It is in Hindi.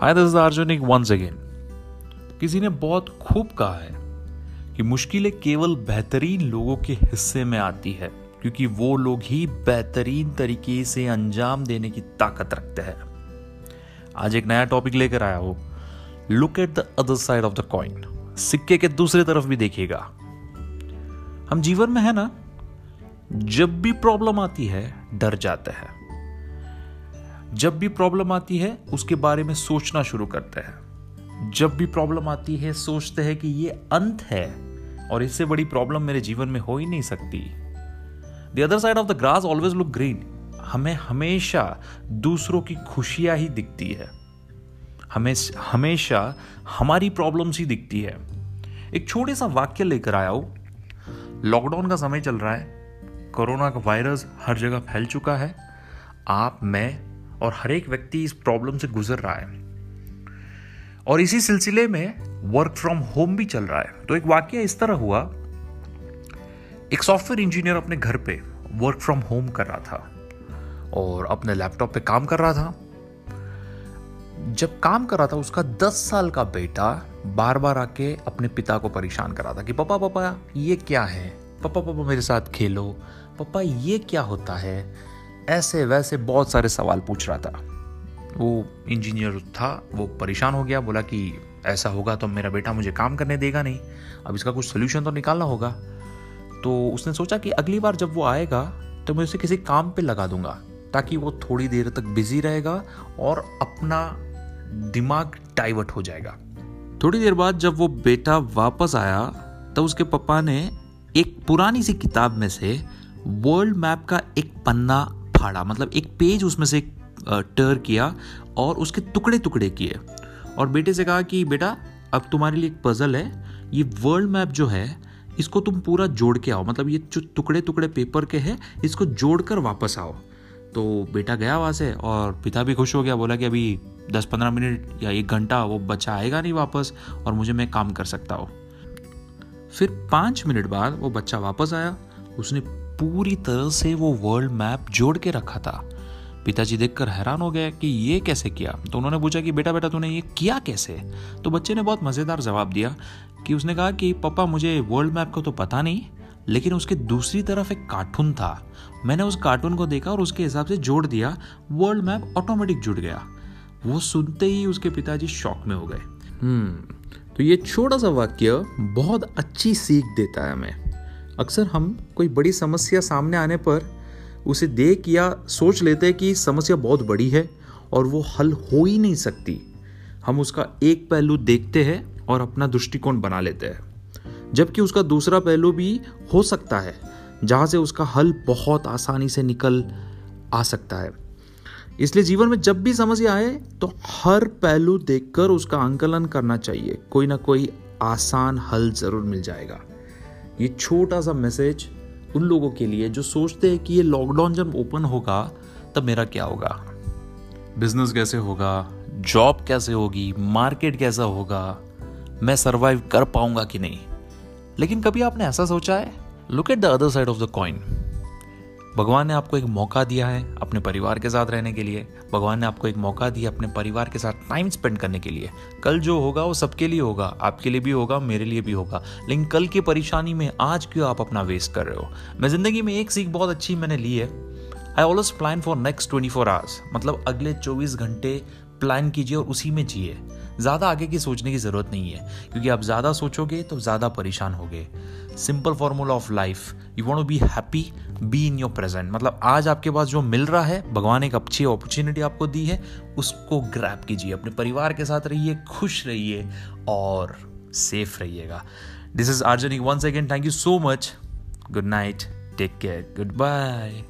हाय दिस अर्जुनिक वंस अगेन किसी ने बहुत खूब कहा है कि मुश्किलें केवल बेहतरीन लोगों के हिस्से में आती है, क्योंकि वो लोग ही बेहतरीन तरीके से अंजाम देने की ताकत रखते हैं। आज एक नया टॉपिक लेकर आया हो। Look at the other side of the coin सिक्के के दूसरे तरफ़ भी देखिएगा। हम जीवन में है ना, जब भी प्रॉब्लम आती है, डर जाते हैं। जब भी प्रॉब्लम आती है, उसके बारे में सोचना शुरू करते हैं। जब भी प्रॉब्लम आती है, सोचते हैं कि ये अंत है और इससे बड़ी प्रॉब्लम मेरे जीवन में हो ही नहीं सकती। The other side of the grass always look green हमें हमेशा दूसरों की खुशियाँ ही दिखती है। हमें हमेशा हमारी प्रॉब्लम्स ही दिखती है। एक छोटे सा वाक्य लेकर आया हूँ। लॉकडाउन का समय चल रहा है। कोरोना का वायरस हर जगह फैल चुका है। आप, मैं और हर एक व्यक्ति इस प्रॉब्लम से गुजर रहा है। और इसी सिलसिले में वर्क फ्रॉम होम भी चल रहा है। तो एक वाक्य इस तरह हुआ, एक सॉफ्टवेयर इंजीनियर अपने घर पे वर्क फ्रॉम होम कर रहा था और अपने लैपटॉप पे काम कर रहा था। जब काम कर रहा था, उसका दस साल का बेटा बार बार आके अपने पिता को परेशान कर रहा था कि, पापा पापा, ये क्या है? पापा पापा मेरे साथ खेलो। पापा, ये क्या होता है? ऐसे वैसे बहुत सारे सवाल पूछ रहा था। वो इंजीनियर था, वो परेशान हो गया, बोला कि ऐसा होगा तो मेरा बेटा मुझे काम करने देगा नहीं। अब इसका कुछ सोल्यूशन तो निकालना होगा। तो उसने सोचा कि अगली बार जब वो आएगा तो मैं उसे किसी काम पे लगा दूँगा, ताकि वो थोड़ी देर तक बिज़ी रहेगा और अपना दिमाग डाइवर्ट हो जाएगा। थोड़ी देर बाद जब वो बेटा वापस आया तो उसके पापा ने एक पुरानी सी किताब में से वर्ल्ड मैप का एक पन्ना फाड़ा मतलब एक पेज उसमें से टर किया और उसके टुकड़े टुकड़े किए। और बेटे से कहा कि, बेटा, अब तुम्हारे लिए एक पजल है। ये वर्ल्ड मैप जो है, इसको तुम पूरा जोड़ के आओ। मतलब ये जो टुकड़े टुकड़े पेपर के हैं, इसको जोड़कर वापस आओ। तो बेटा गया वहाँ से और पिता भी खुश हो गया। बोला कि, अभी दस पंद्रह मिनट या एक घंटा वो बच्चा आएगा नहीं वापस और मुझे मैं काम कर सकता हूँ। फिर पाँच मिनट बाद वो बच्चा वापस आया। उसने पूरी तरह से वो वर्ल्ड मैप जोड़ के रखा था। पिताजी देखकर हैरान हो गए कि ये कैसे किया? तो उन्होंने पूछा कि, बेटा बेटा, तूने ये किया कैसे? तो बच्चे ने बहुत मज़ेदार जवाब दिया कि उसने कहा कि, पापा, मुझे वर्ल्ड मैप का तो पता नहीं, लेकिन उसके दूसरी तरफ़ एक कार्टून था। मैंने उस कार्टून को देखा और उसके हिसाब से जोड़ दिया वर्ल्ड मैप ऑटोमेटिक जुड़ गया। वो सुनते ही उसके पिताजी शॉक में हो गए। हम्म तो ये छोटा सा वाक्य बहुत अच्छी सीख देता है हमें। अक्सर हम कोई बड़ी समस्या सामने आने पर उसे देख या सोच लेते हैं कि समस्या बहुत बड़ी है और वो हल हो ही नहीं सकती। हम उसका एक पहलू देखते हैं और अपना दृष्टिकोण बना लेते हैं। जबकि उसका दूसरा पहलू भी हो सकता है, जहाँ से उसका हल बहुत आसानी से निकल आ सकता है। इसलिए जीवन में जब भी समस्या आए तो हर पहलू देखकर उसका आंकलन करना चाहिए। कोई ना कोई आसान हल ज़रूर मिल जाएगा। ये छोटा सा मैसेज उन लोगों के लिए जो सोचते हैं कि ये लॉकडाउन जब ओपन होगा, तब मेरा क्या होगा? बिज़नेस कैसे होगा? जॉब कैसे होगी? मार्केट कैसा होगा? मैं सरवाइव कर पाऊँगा कि नहीं? लेकिन कभी आपने ऐसा सोचा है? Look at the other side of the coin भगवान ने आपको एक मौका दिया है अपने परिवार के साथ रहने के लिए। भगवान ने आपको एक मौका दिया अपने परिवार के साथ टाइम स्पेंड करने के लिए। कल जो होगा, वो सबके लिए होगा। आपके लिए भी होगा, मेरे लिए भी होगा। लेकिन कल की परेशानी में आज क्यों आप अपना वेस्ट कर रहे हो? मैं ज़िंदगी में एक सीख बहुत अच्छी मैंने ली है। I always plan for next twenty four hours मतलब अगले चौबीस घंटे प्लान कीजिए और उसी में जिए। ज़्यादा आगे की सोचने की ज़रूरत नहीं है, क्योंकि आप ज़्यादा सोचोगे तो ज़्यादा परेशान होगे। Simple formula of life you want be happy be in your present मतलब आज आपके पास जो मिल रहा है, भगवान एक अच्छी अपॉर्चुनिटी आपको दी है, उसको ग्रैप कीजिए, अपने परिवार के साथ रहिए, खुश रहिए और सेफ़ रहिएगा। This is आर्जनिक once again thank you so much good night take care goodbye